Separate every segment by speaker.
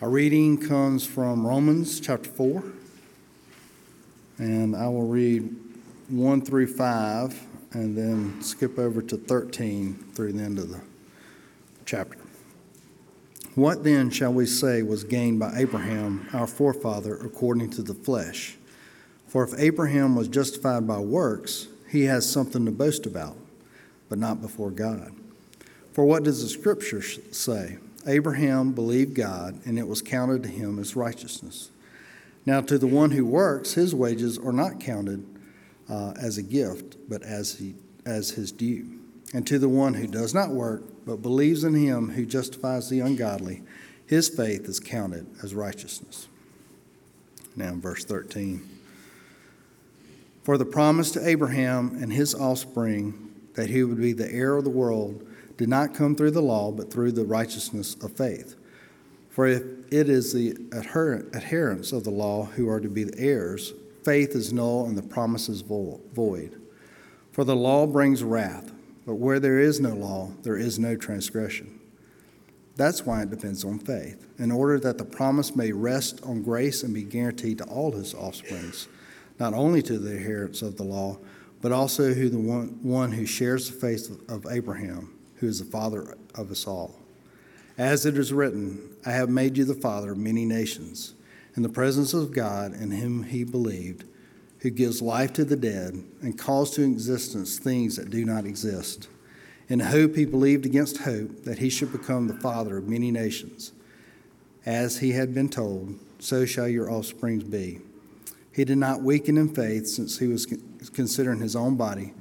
Speaker 1: Our reading comes from Romans chapter 4, and I will read 1 through 5 and then skip over to 13 through the end of the chapter. What then shall we say was gained by Abraham, our forefather, according to the flesh? For if Abraham was justified by works, he has something to boast about, but not before God. For what does the scripture say? Abraham believed God, and it was counted to him as righteousness. Now, to the one who works, his wages are not counted uh, as a gift, but as, he, as his due. And to the one who does not work, but believes in him who justifies the ungodly, his faith is counted as righteousness. Now, in verse 13. For the promise to Abraham and his offspring that he would be the heir of the world did not come through the law, but through the righteousness of faith. For if it is the adherents of the law who are to be the heirs, faith is null and the promise is void. For the law brings wrath, but where there is no law, there is no transgression. That's why it depends on faith, in order that the promise may rest on grace and be guaranteed to all his offsprings, not only to the adherents of the law, but also to the one, one who shares the faith of Abraham, who is the father of us all. As it is written, I have made you the father of many nations in the presence of God in whom he believed, who gives life to the dead and calls to existence things that do not exist. In hope he believed against hope that he should become the father of many nations. As he had been told, so shall your offspring be. He did not weaken in faith since he was considering his own body,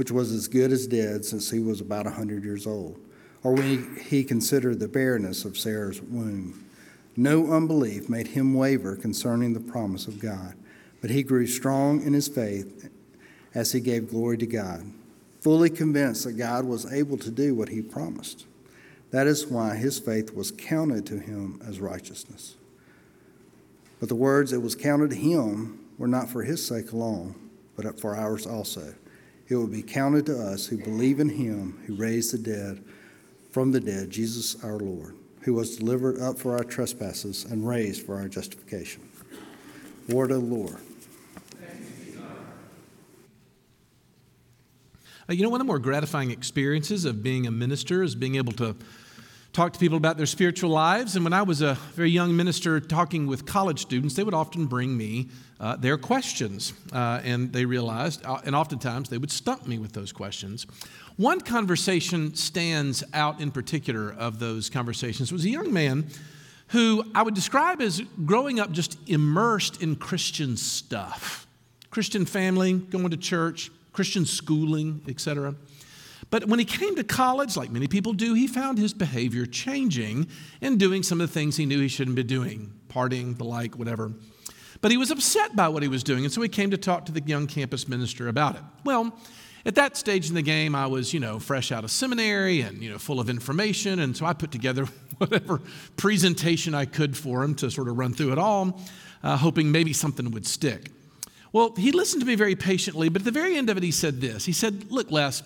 Speaker 1: which was as good as dead since he was about a hundred years old, or when he considered the barrenness of Sarah's womb. No unbelief made him waver concerning the promise of God, but he grew strong in his faith as he gave glory to God, fully convinced that God was able to do what he promised. That is why his faith was counted to him as righteousness. But the words it was counted to him were not for his sake alone, but for ours also. It will be counted to us who believe in him who raised the dead from the dead, Jesus our Lord who was delivered up for our trespasses and raised for our justification. Word of the Lord.
Speaker 2: Uh, you know, one of the more gratifying experiences of being a minister is being able to talk to people about their spiritual lives. And when I was a very young minister talking with college students, they would often bring me uh, their questions. Uh, and they realized, uh, and oftentimes they would stump me with those questions. One conversation stands out in particular of those conversations it was a young man who I would describe as growing up just immersed in Christian stuff Christian family, going to church, Christian schooling, etc. But when he came to college, like many people do, he found his behavior changing and doing some of the things he knew he shouldn't be doing, partying, the like, whatever. But he was upset by what he was doing, and so he came to talk to the young campus minister about it. Well, at that stage in the game, I was, you know, fresh out of seminary and, you know, full of information. And so I put together whatever presentation I could for him to sort of run through it all, uh, hoping maybe something would stick. Well, he listened to me very patiently, but at the very end of it, he said this. He said, Look, Les,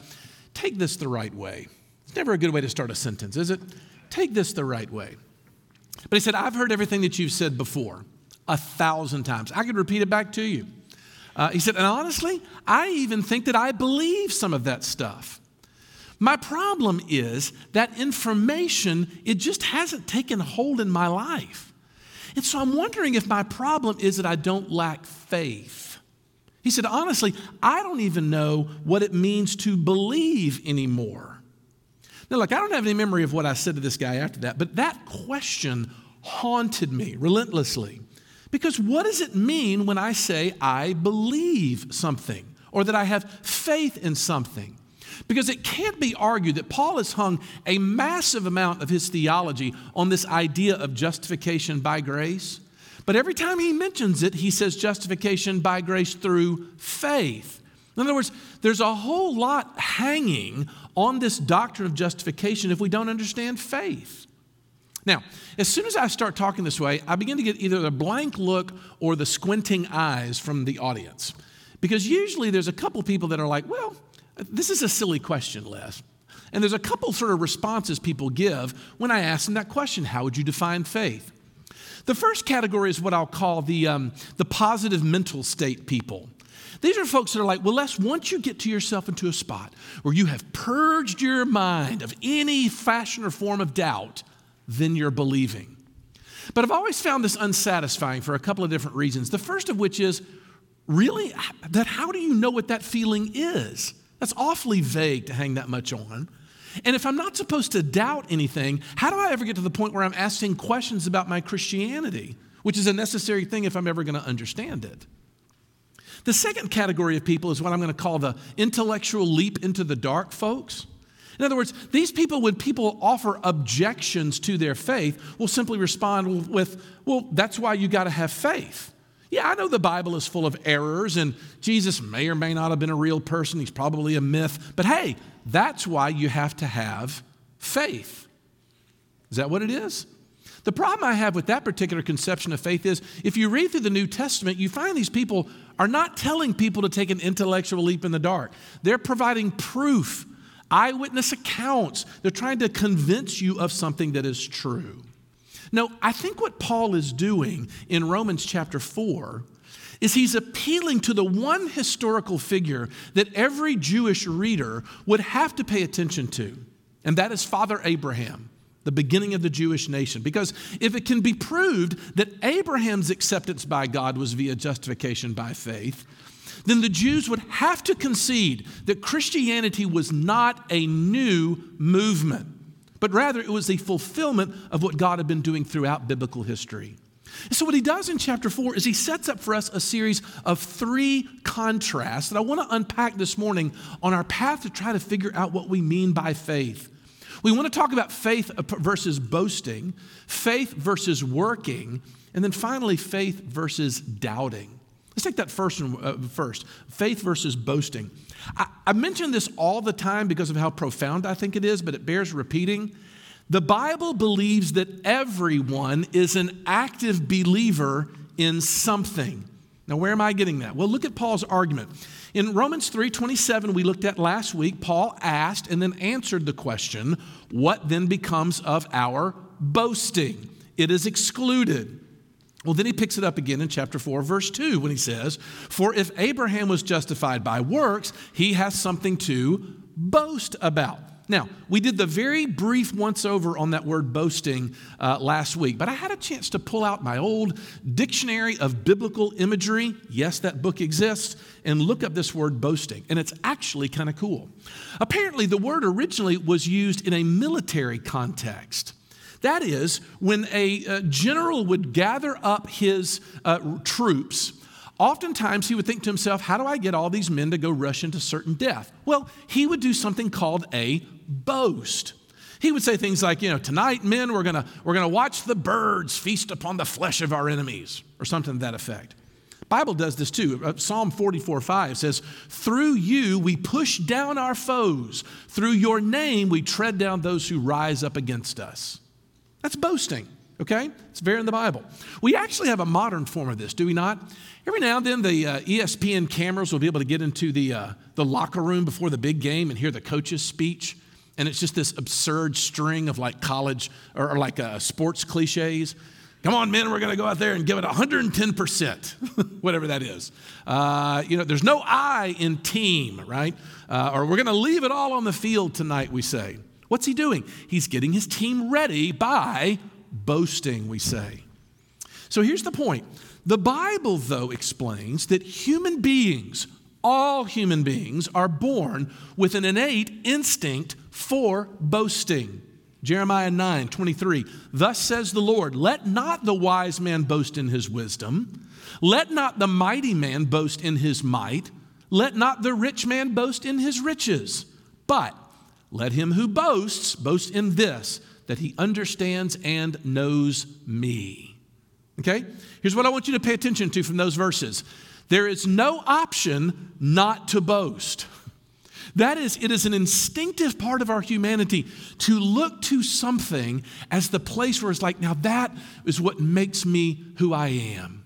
Speaker 2: take this the right way. It's never a good way to start a sentence, is it? Take this the right way. But he said, I've heard everything that you've said before a thousand times. I could repeat it back to you. Uh, he said, and honestly, I even think that I believe some of that stuff. My problem is that information, it just hasn't taken hold in my life. And so I'm wondering if my problem is that I don't lack faith. He said, honestly, I don't even know what it means to believe anymore. Now, look, I don't have any memory of what I said to this guy after that, but that question haunted me relentlessly. Because what does it mean when I say I believe something or that I have faith in something? Because it can't be argued that Paul has hung a massive amount of his theology on this idea of justification by grace. But every time he mentions it, he says justification by grace through faith. In other words, there's a whole lot hanging on this doctrine of justification if we don't understand faith. Now, as soon as I start talking this way, I begin to get either the blank look or the squinting eyes from the audience. Because usually there's a couple people that are like, well, this is a silly question, Les. And there's a couple sort of responses people give when I ask them that question How would you define faith? The first category is what I'll call the, um, the positive mental state people. These are folks that are like, well, Les, once you get to yourself into a spot where you have purged your mind of any fashion or form of doubt, then you're believing. But I've always found this unsatisfying for a couple of different reasons. The first of which is, really, that how do you know what that feeling is? That's awfully vague to hang that much on. And if I'm not supposed to doubt anything, how do I ever get to the point where I'm asking questions about my Christianity, which is a necessary thing if I'm ever going to understand it? The second category of people is what I'm going to call the intellectual leap into the dark folks. In other words, these people, when people offer objections to their faith, will simply respond with, Well, that's why you got to have faith. Yeah, I know the Bible is full of errors, and Jesus may or may not have been a real person. He's probably a myth. But hey, that's why you have to have faith. Is that what it is? The problem I have with that particular conception of faith is if you read through the New Testament, you find these people are not telling people to take an intellectual leap in the dark. They're providing proof, eyewitness accounts. They're trying to convince you of something that is true. No, I think what Paul is doing in Romans chapter 4 is he's appealing to the one historical figure that every Jewish reader would have to pay attention to, and that is Father Abraham the beginning of the Jewish nation. Because if it can be proved that Abraham's acceptance by God was via justification by faith, then the Jews would have to concede that Christianity was not a new movement, but rather it was the fulfillment of what God had been doing throughout biblical history. So, what he does in chapter four is he sets up for us a series of three contrasts that I want to unpack this morning on our path to try to figure out what we mean by faith. We want to talk about faith uh, versus boasting, faith versus working, and then finally, faith versus doubting. Let's take that first uh, first faith versus boasting. I, I mention this all the time because of how profound I think it is, but it bears repeating. The Bible believes that everyone is an active believer in something. Now, where am I getting that? Well, look at Paul's argument. In Romans 3:27 we looked at last week, Paul asked and then answered the question, what then becomes of our boasting? It is excluded. Well, then he picks it up again in chapter 4, verse 2, when he says, For if Abraham was justified by works, he has something to boast about. Now, we did the very brief once over on that word boasting uh, last week, but I had a chance to pull out my old dictionary of biblical imagery. Yes, that book exists, and look up this word boasting, and it's actually kind of cool. Apparently, the word originally was used in a military context. That is, when a, a general would gather up his uh, troops, Oftentimes, he would think to himself, How do I get all these men to go rush into certain death? Well, he would do something called a boast. He would say things like, you know, tonight, men, we're gonna, we're gonna watch the birds feast upon the flesh of our enemies, or something to that effect. Bible does this too. Uh, Psalm 44 5 says, Through you we push down our foes. Through your name we tread down those who rise up against us. That's boasting, okay? It's very in the Bible. We actually have a modern form of this, do we not? Every now and then, the uh, ESPN cameras will be able to get into the, uh, the locker room before the big game and hear the coach's speech. And it's just this absurd string of like college or, or like uh, sports cliches. Come on, men, we're going to go out there and give it 110%, whatever that is. Uh, you know, there's no I in team, right? Uh, or we're going to leave it all on the field tonight, we say. What's he doing? He's getting his team ready by boasting, we say. So here's the point. The Bible, though, explains that human beings, all human beings, are born with an innate instinct for boasting. Jeremiah 9, 23. Thus says the Lord, let not the wise man boast in his wisdom, let not the mighty man boast in his might, let not the rich man boast in his riches, but let him who boasts boast in this, that he understands and knows me. Okay? Here's what I want you to pay attention to from those verses there is no option not to boast. That is, it is an instinctive part of our humanity to look to something as the place where it's like, now that is what makes me who I am.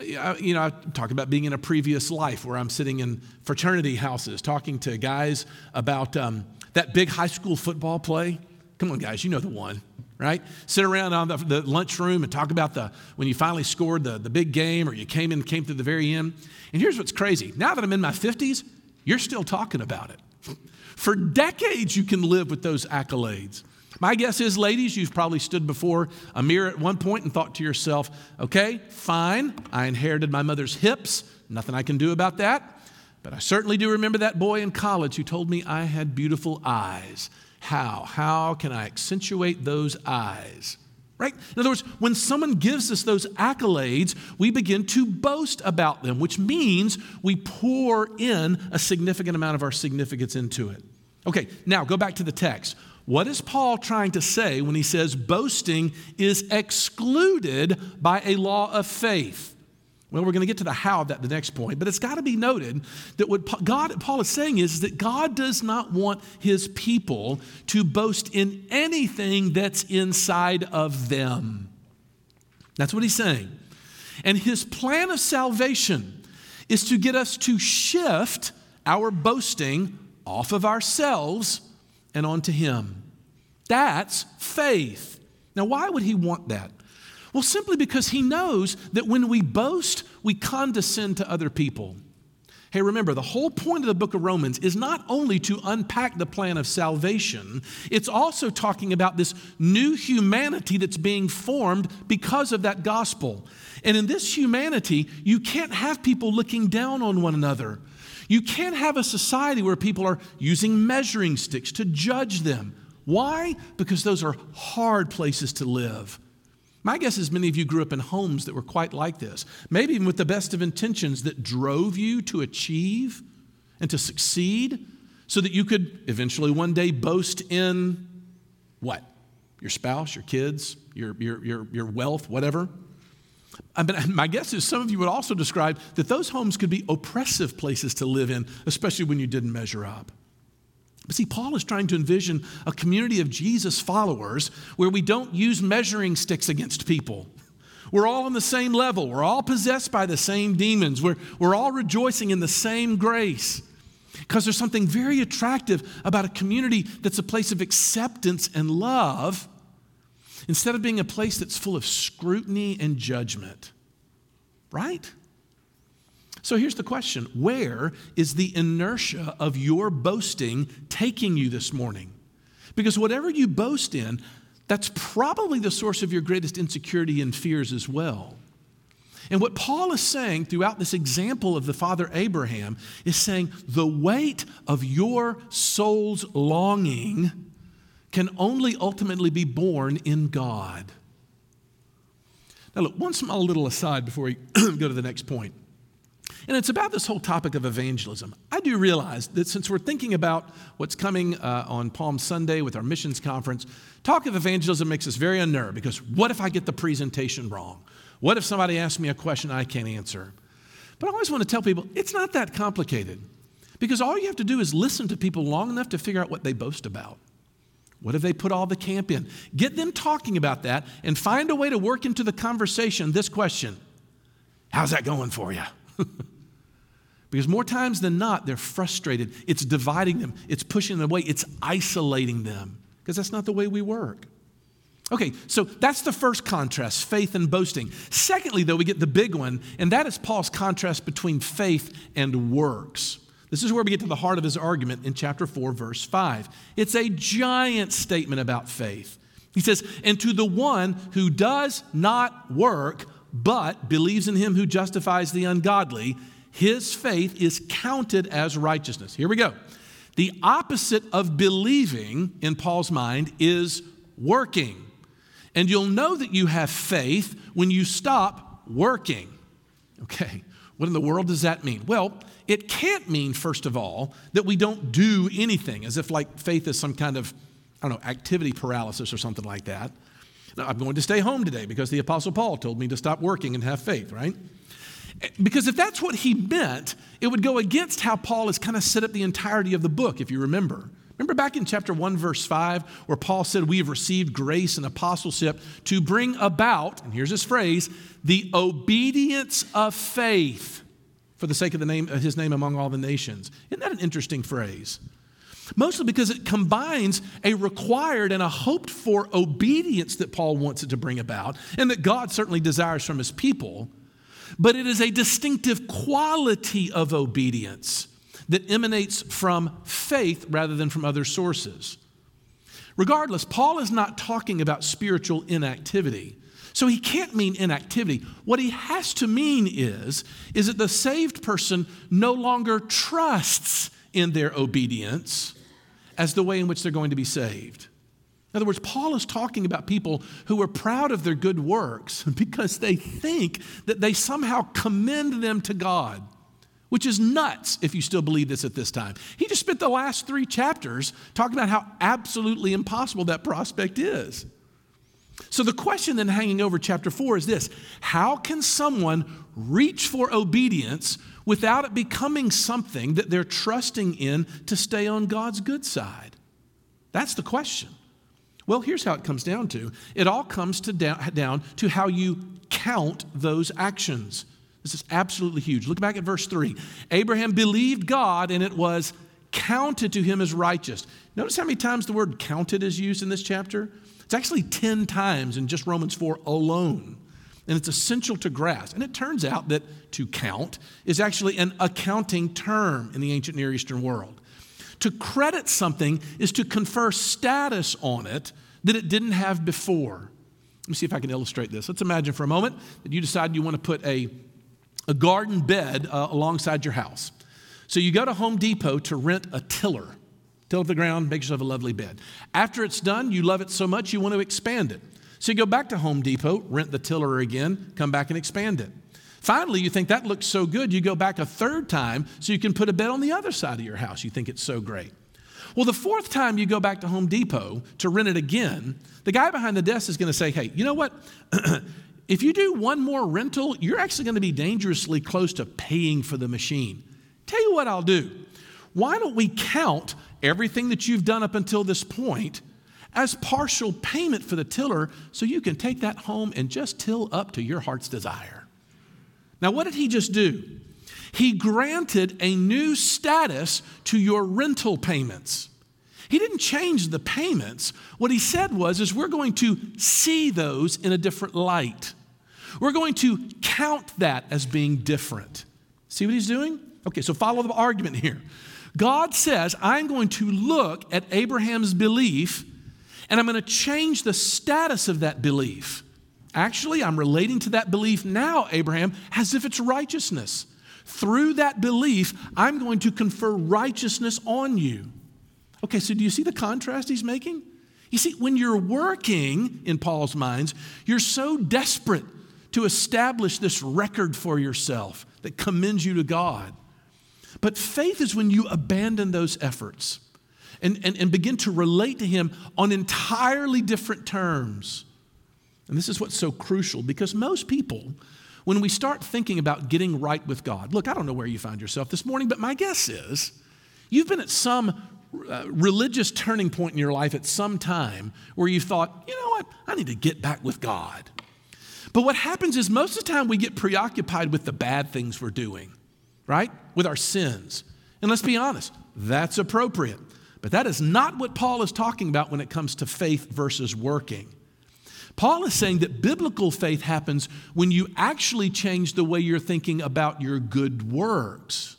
Speaker 2: You know, I talked about being in a previous life where I'm sitting in fraternity houses talking to guys about um, that big high school football play. Come on, guys, you know the one right? Sit around on the, the lunchroom and talk about the when you finally scored the, the big game or you came in came to the very end. And here's what's crazy. Now that I'm in my 50s, you're still talking about it. For decades, you can live with those accolades. My guess is, ladies, you've probably stood before a mirror at one point and thought to yourself, okay, fine, I inherited my mother's hips, nothing I can do about that. But I certainly do remember that boy in college who told me I had beautiful eyes. How? How can I accentuate those eyes? Right? In other words, when someone gives us those accolades, we begin to boast about them, which means we pour in a significant amount of our significance into it. Okay, now go back to the text. What is Paul trying to say when he says boasting is excluded by a law of faith? Well, we're going to get to the how of that the next point, but it's got to be noted that what God, Paul is saying is that God does not want his people to boast in anything that's inside of them. That's what he's saying. And his plan of salvation is to get us to shift our boasting off of ourselves and onto him. That's faith. Now, why would he want that? Well, simply because he knows that when we boast, we condescend to other people. Hey, remember, the whole point of the book of Romans is not only to unpack the plan of salvation, it's also talking about this new humanity that's being formed because of that gospel. And in this humanity, you can't have people looking down on one another. You can't have a society where people are using measuring sticks to judge them. Why? Because those are hard places to live. My guess is many of you grew up in homes that were quite like this, maybe even with the best of intentions that drove you to achieve and to succeed so that you could eventually one day boast in what? Your spouse, your kids, your, your, your, your wealth, whatever. I mean, my guess is some of you would also describe that those homes could be oppressive places to live in, especially when you didn't measure up. But see, Paul is trying to envision a community of Jesus followers where we don't use measuring sticks against people. We're all on the same level. We're all possessed by the same demons. We're, we're all rejoicing in the same grace. Because there's something very attractive about a community that's a place of acceptance and love instead of being a place that's full of scrutiny and judgment. Right? So here's the question Where is the inertia of your boasting taking you this morning? Because whatever you boast in, that's probably the source of your greatest insecurity and fears as well. And what Paul is saying throughout this example of the father Abraham is saying the weight of your soul's longing can only ultimately be borne in God. Now, look, one small little aside before we go to the next point. And it's about this whole topic of evangelism. I do realize that since we're thinking about what's coming uh, on Palm Sunday with our missions conference, talk of evangelism makes us very unnerved because what if I get the presentation wrong? What if somebody asks me a question I can't answer? But I always want to tell people it's not that complicated because all you have to do is listen to people long enough to figure out what they boast about. What have they put all the camp in? Get them talking about that and find a way to work into the conversation this question How's that going for you? Because more times than not, they're frustrated. It's dividing them, it's pushing them away, it's isolating them, because that's not the way we work. Okay, so that's the first contrast faith and boasting. Secondly, though, we get the big one, and that is Paul's contrast between faith and works. This is where we get to the heart of his argument in chapter 4, verse 5. It's a giant statement about faith. He says, And to the one who does not work, but believes in him who justifies the ungodly, his faith is counted as righteousness. Here we go. The opposite of believing in Paul's mind is working. And you'll know that you have faith when you stop working. Okay, what in the world does that mean? Well, it can't mean, first of all, that we don't do anything, as if like faith is some kind of, I don't know, activity paralysis or something like that. Now, I'm going to stay home today because the Apostle Paul told me to stop working and have faith, right? Because if that's what he meant, it would go against how Paul has kind of set up the entirety of the book, if you remember. Remember back in chapter 1, verse 5, where Paul said, We have received grace and apostleship to bring about, and here's his phrase, the obedience of faith for the sake of the name, uh, his name among all the nations. Isn't that an interesting phrase? Mostly because it combines a required and a hoped for obedience that Paul wants it to bring about, and that God certainly desires from his people. But it is a distinctive quality of obedience that emanates from faith rather than from other sources. Regardless, Paul is not talking about spiritual inactivity. So he can't mean inactivity. What he has to mean is, is that the saved person no longer trusts in their obedience as the way in which they're going to be saved. In other words, Paul is talking about people who are proud of their good works because they think that they somehow commend them to God, which is nuts if you still believe this at this time. He just spent the last three chapters talking about how absolutely impossible that prospect is. So the question then hanging over chapter four is this How can someone reach for obedience without it becoming something that they're trusting in to stay on God's good side? That's the question. Well, here's how it comes down to it all comes to down, down to how you count those actions. This is absolutely huge. Look back at verse 3. Abraham believed God and it was counted to him as righteous. Notice how many times the word counted is used in this chapter? It's actually 10 times in just Romans 4 alone. And it's essential to grasp. And it turns out that to count is actually an accounting term in the ancient Near Eastern world. To credit something is to confer status on it that it didn't have before. Let me see if I can illustrate this. Let's imagine for a moment that you decide you want to put a, a garden bed uh, alongside your house. So you go to Home Depot to rent a tiller. Till up the ground, make yourself a lovely bed. After it's done, you love it so much you want to expand it. So you go back to Home Depot, rent the tiller again, come back and expand it. Finally, you think that looks so good, you go back a third time so you can put a bed on the other side of your house. You think it's so great. Well, the fourth time you go back to Home Depot to rent it again, the guy behind the desk is going to say, hey, you know what? if you do one more rental, you're actually going to be dangerously close to paying for the machine. Tell you what I'll do. Why don't we count everything that you've done up until this point as partial payment for the tiller so you can take that home and just till up to your heart's desire. Now, what did he just do? He granted a new status to your rental payments. He didn't change the payments. What he said was is we're going to see those in a different light. We're going to count that as being different. See what he's doing? Okay, so follow the argument here. God says, I'm going to look at Abraham's belief and I'm going to change the status of that belief. Actually, I'm relating to that belief now, Abraham, as if it's righteousness. Through that belief, I'm going to confer righteousness on you. Okay, so do you see the contrast he's making? You see, when you're working, in Paul's minds, you're so desperate to establish this record for yourself that commends you to God. But faith is when you abandon those efforts and, and, and begin to relate to Him on entirely different terms. And this is what's so crucial because most people, when we start thinking about getting right with God, look, I don't know where you find yourself this morning, but my guess is you've been at some uh, religious turning point in your life at some time where you thought, you know what, I need to get back with God. But what happens is most of the time we get preoccupied with the bad things we're doing, right? With our sins. And let's be honest, that's appropriate. But that is not what Paul is talking about when it comes to faith versus working. Paul is saying that biblical faith happens when you actually change the way you're thinking about your good works.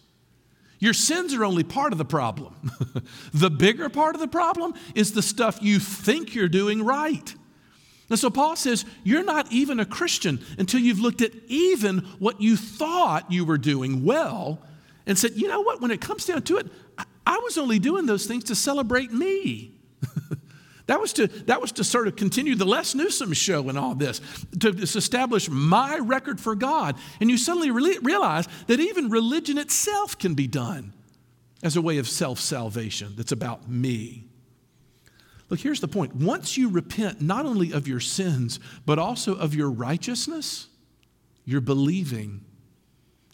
Speaker 2: Your sins are only part of the problem. the bigger part of the problem is the stuff you think you're doing right. And so Paul says, You're not even a Christian until you've looked at even what you thought you were doing well and said, You know what? When it comes down to it, I was only doing those things to celebrate me. that, was to, that was to sort of continue the Les Newsom show and all this, to establish my record for God. And you suddenly re- realize that even religion itself can be done as a way of self salvation that's about me. Look, here's the point. Once you repent not only of your sins, but also of your righteousness, you're believing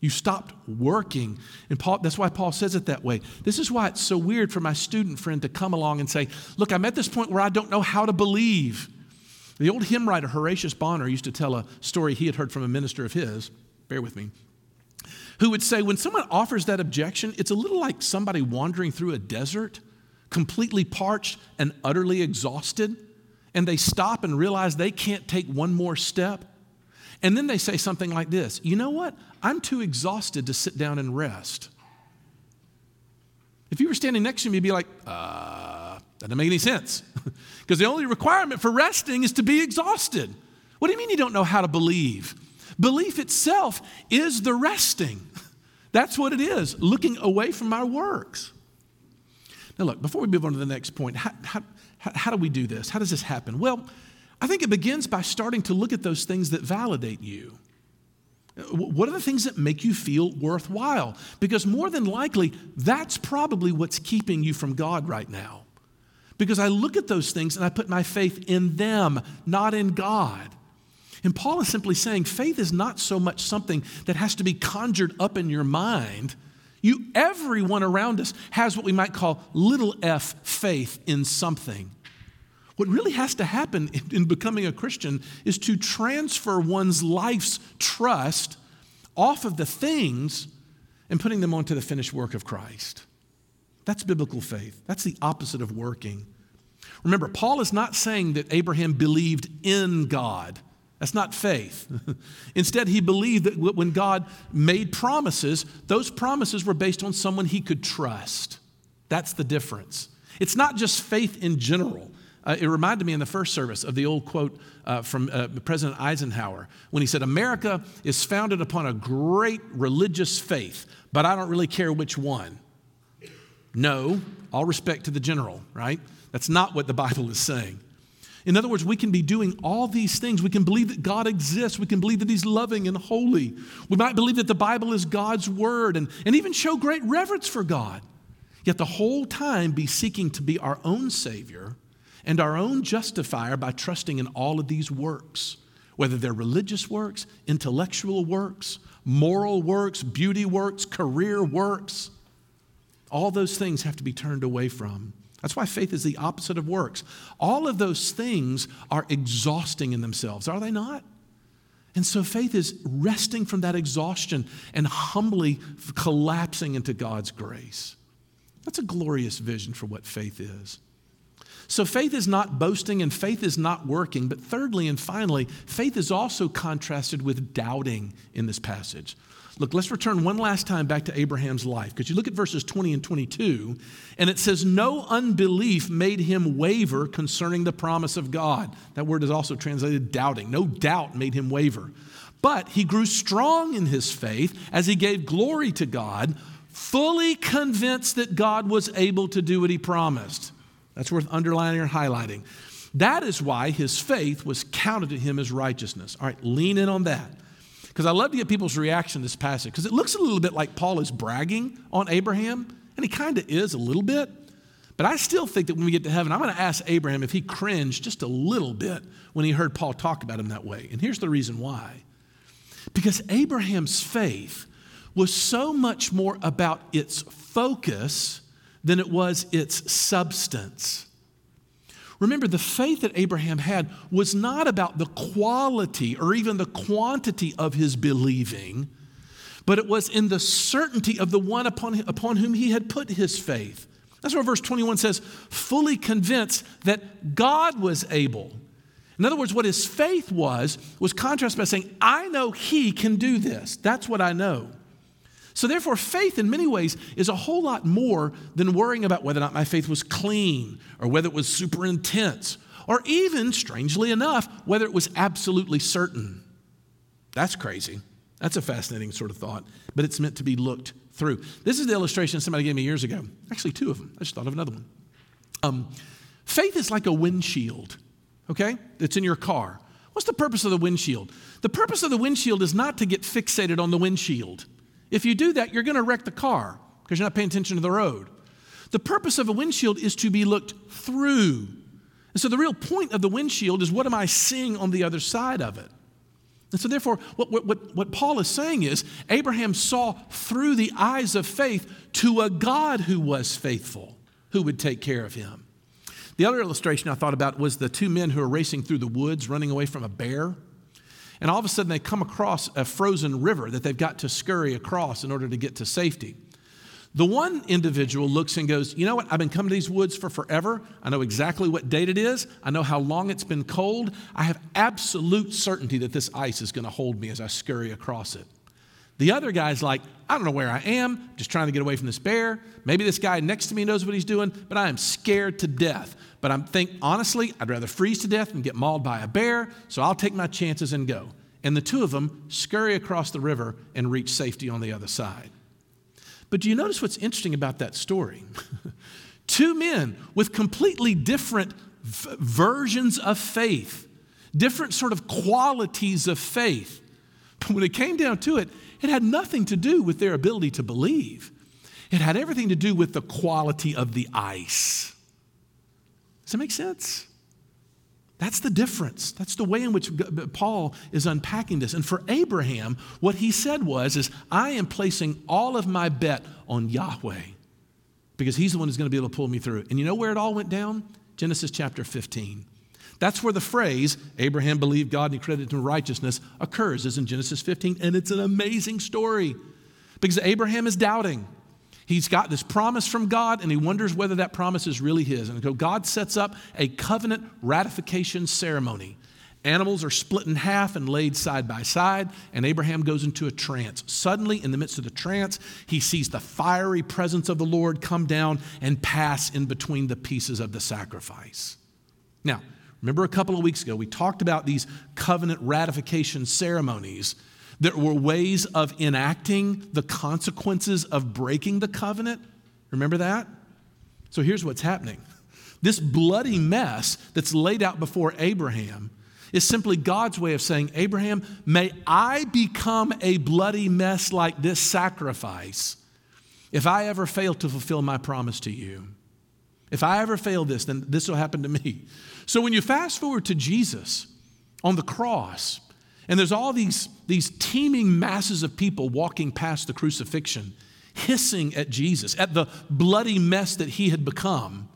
Speaker 2: you stopped working. And Paul, that's why Paul says it that way. This is why it's so weird for my student friend to come along and say, Look, I'm at this point where I don't know how to believe. The old hymn writer Horatius Bonar used to tell a story he had heard from a minister of his, bear with me, who would say, When someone offers that objection, it's a little like somebody wandering through a desert completely parched and utterly exhausted, and they stop and realize they can't take one more step. And then they say something like this You know what? I'm too exhausted to sit down and rest. If you were standing next to me, you'd be like, uh, that doesn't make any sense. Because the only requirement for resting is to be exhausted. What do you mean you don't know how to believe? Belief itself is the resting. That's what it is, looking away from our works. Now, look, before we move on to the next point, how, how, how do we do this? How does this happen? Well, I think it begins by starting to look at those things that validate you. What are the things that make you feel worthwhile? Because more than likely, that's probably what's keeping you from God right now. Because I look at those things and I put my faith in them, not in God. And Paul is simply saying faith is not so much something that has to be conjured up in your mind. You, everyone around us has what we might call little f faith in something. What really has to happen in becoming a Christian is to transfer one's life's trust off of the things and putting them onto the finished work of Christ. That's biblical faith. That's the opposite of working. Remember, Paul is not saying that Abraham believed in God. That's not faith. Instead, he believed that when God made promises, those promises were based on someone he could trust. That's the difference. It's not just faith in general. Uh, it reminded me in the first service of the old quote uh, from uh, President Eisenhower when he said, America is founded upon a great religious faith, but I don't really care which one. No, all respect to the general, right? That's not what the Bible is saying. In other words, we can be doing all these things. We can believe that God exists. We can believe that He's loving and holy. We might believe that the Bible is God's word and, and even show great reverence for God. Yet the whole time be seeking to be our own Savior and our own justifier by trusting in all of these works, whether they're religious works, intellectual works, moral works, beauty works, career works. All those things have to be turned away from. That's why faith is the opposite of works. All of those things are exhausting in themselves, are they not? And so faith is resting from that exhaustion and humbly collapsing into God's grace. That's a glorious vision for what faith is. So faith is not boasting and faith is not working. But thirdly and finally, faith is also contrasted with doubting in this passage. Look, let's return one last time back to Abraham's life because you look at verses 20 and 22, and it says, No unbelief made him waver concerning the promise of God. That word is also translated doubting. No doubt made him waver. But he grew strong in his faith as he gave glory to God, fully convinced that God was able to do what he promised. That's worth underlining or highlighting. That is why his faith was counted to him as righteousness. All right, lean in on that because I love to get people's reaction to this passage because it looks a little bit like Paul is bragging on Abraham, and he kind of is a little bit. But I still think that when we get to heaven, I'm going to ask Abraham if he cringed just a little bit when he heard Paul talk about him that way. And here's the reason why because Abraham's faith was so much more about its focus than it was its substance. Remember, the faith that Abraham had was not about the quality or even the quantity of his believing, but it was in the certainty of the one upon, upon whom he had put his faith. That's what verse 21 says fully convinced that God was able. In other words, what his faith was, was contrasted by saying, I know he can do this. That's what I know. So, therefore, faith in many ways is a whole lot more than worrying about whether or not my faith was clean or whether it was super intense or even, strangely enough, whether it was absolutely certain. That's crazy. That's a fascinating sort of thought, but it's meant to be looked through. This is the illustration somebody gave me years ago. Actually, two of them. I just thought of another one. Um, faith is like a windshield, okay? It's in your car. What's the purpose of the windshield? The purpose of the windshield is not to get fixated on the windshield. If you do that, you're going to wreck the car because you're not paying attention to the road. The purpose of a windshield is to be looked through. And so the real point of the windshield is what am I seeing on the other side of it? And so, therefore, what, what, what Paul is saying is Abraham saw through the eyes of faith to a God who was faithful, who would take care of him. The other illustration I thought about was the two men who are racing through the woods running away from a bear. And all of a sudden, they come across a frozen river that they've got to scurry across in order to get to safety. The one individual looks and goes, You know what? I've been coming to these woods for forever. I know exactly what date it is. I know how long it's been cold. I have absolute certainty that this ice is going to hold me as I scurry across it. The other guy's like, I don't know where I am, just trying to get away from this bear. Maybe this guy next to me knows what he's doing, but I am scared to death. But I'm think honestly, I'd rather freeze to death than get mauled by a bear, so I'll take my chances and go. And the two of them scurry across the river and reach safety on the other side. But do you notice what's interesting about that story? two men with completely different v- versions of faith, different sort of qualities of faith. But when it came down to it, it had nothing to do with their ability to believe. It had everything to do with the quality of the ice. Does that make sense? That's the difference. That's the way in which Paul is unpacking this. And for Abraham, what he said was is I am placing all of my bet on Yahweh because he's the one who's going to be able to pull me through. And you know where it all went down? Genesis chapter 15. That's where the phrase, Abraham believed God and he credited him righteousness, occurs, is in Genesis 15. And it's an amazing story because Abraham is doubting. He's got this promise from God and he wonders whether that promise is really his. And so God sets up a covenant ratification ceremony. Animals are split in half and laid side by side, and Abraham goes into a trance. Suddenly, in the midst of the trance, he sees the fiery presence of the Lord come down and pass in between the pieces of the sacrifice. Now, Remember a couple of weeks ago, we talked about these covenant ratification ceremonies that were ways of enacting the consequences of breaking the covenant. Remember that? So here's what's happening this bloody mess that's laid out before Abraham is simply God's way of saying, Abraham, may I become a bloody mess like this sacrifice if I ever fail to fulfill my promise to you. If I ever fail this, then this will happen to me. So when you fast forward to Jesus on the cross, and there's all these, these teeming masses of people walking past the crucifixion, hissing at Jesus, at the bloody mess that he had become,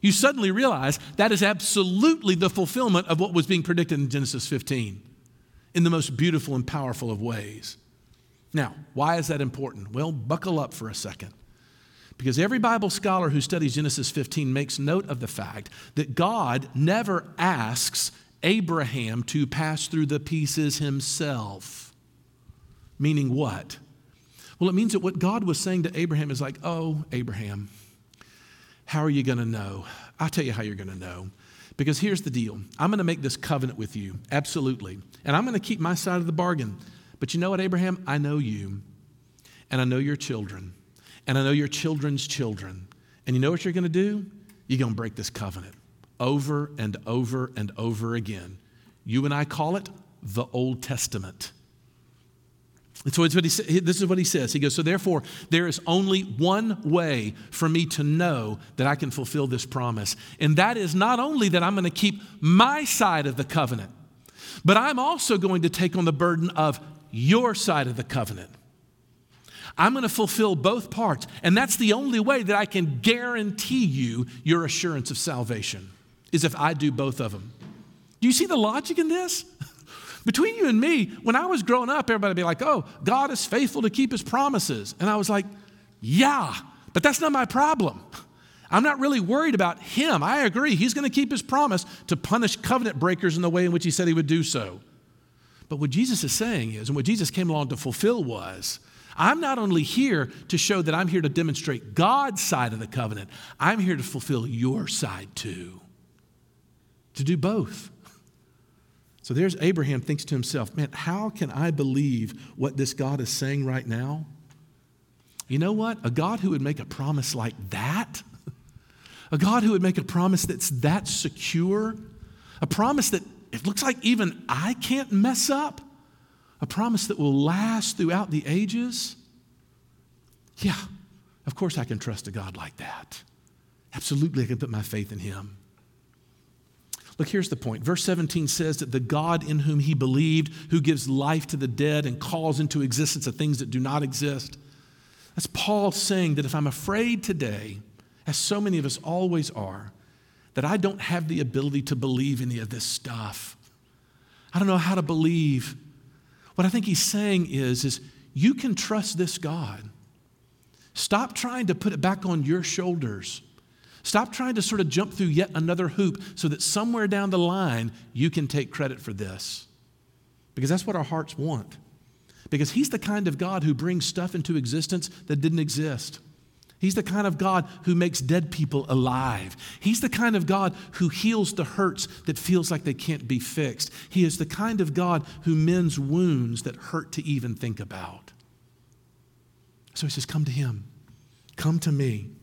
Speaker 2: you suddenly realize that is absolutely the fulfillment of what was being predicted in Genesis 15 in the most beautiful and powerful of ways. Now, why is that important? Well, buckle up for a second. Because every Bible scholar who studies Genesis 15 makes note of the fact that God never asks Abraham to pass through the pieces himself. Meaning what? Well, it means that what God was saying to Abraham is like, oh, Abraham, how are you going to know? I'll tell you how you're going to know. Because here's the deal I'm going to make this covenant with you, absolutely. And I'm going to keep my side of the bargain. But you know what, Abraham? I know you, and I know your children and I know your children's children. And you know what you're going to do? You're going to break this covenant over and over and over again. You and I call it the Old Testament. And so what he, this is what he says. He goes, So therefore, there is only one way for me to know that I can fulfill this promise. And that is not only that I'm going to keep my side of the covenant, but I'm also going to take on the burden of your side of the covenant. I'm going to fulfill both parts. And that's the only way that I can guarantee you your assurance of salvation, is if I do both of them. Do you see the logic in this? Between you and me, when I was growing up, everybody would be like, oh, God is faithful to keep his promises. And I was like, yeah, but that's not my problem. I'm not really worried about him. I agree. He's going to keep his promise to punish covenant breakers in the way in which he said he would do so. But what Jesus is saying is, and what Jesus came along to fulfill was, I'm not only here to show that I'm here to demonstrate God's side of the covenant, I'm here to fulfill your side too. To do both. So there's Abraham thinks to himself, man, how can I believe what this God is saying right now? You know what? A God who would make a promise like that, a God who would make a promise that's that secure, a promise that it looks like even I can't mess up, a promise that will last throughout the ages? Yeah, of course I can trust a God like that. Absolutely, I can put my faith in Him. Look, here's the point. Verse 17 says that the God in whom he believed, who gives life to the dead and calls into existence the things that do not exist. That's Paul saying that if I'm afraid today, as so many of us always are, that I don't have the ability to believe any of this stuff. I don't know how to believe what I think he's saying is, is you can trust this God Stop trying to put it back on your shoulders. Stop trying to sort of jump through yet another hoop so that somewhere down the line you can take credit for this. Because that's what our hearts want. Because He's the kind of God who brings stuff into existence that didn't exist. He's the kind of God who makes dead people alive. He's the kind of God who heals the hurts that feels like they can't be fixed. He is the kind of God who mends wounds that hurt to even think about. So he says, Come to him. Come to me.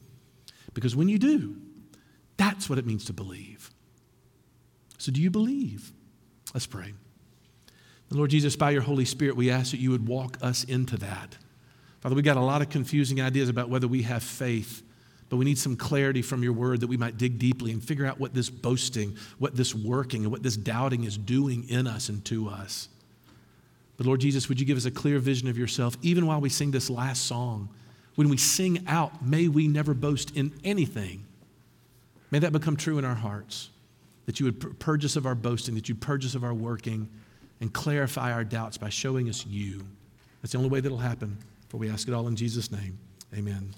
Speaker 2: Because when you do, that's what it means to believe. So, do you believe? Let's pray. The Lord Jesus, by your Holy Spirit, we ask that you would walk us into that. Father, We've got a lot of confusing ideas about whether we have faith, but we need some clarity from your word that we might dig deeply and figure out what this boasting, what this working, and what this doubting is doing in us and to us. But Lord Jesus, would you give us a clear vision of yourself even while we sing this last song? When we sing out, may we never boast in anything. May that become true in our hearts. That you would purge us of our boasting, that you'd purge us of our working, and clarify our doubts by showing us you. That's the only way that'll happen. For we ask it all in Jesus' name. Amen.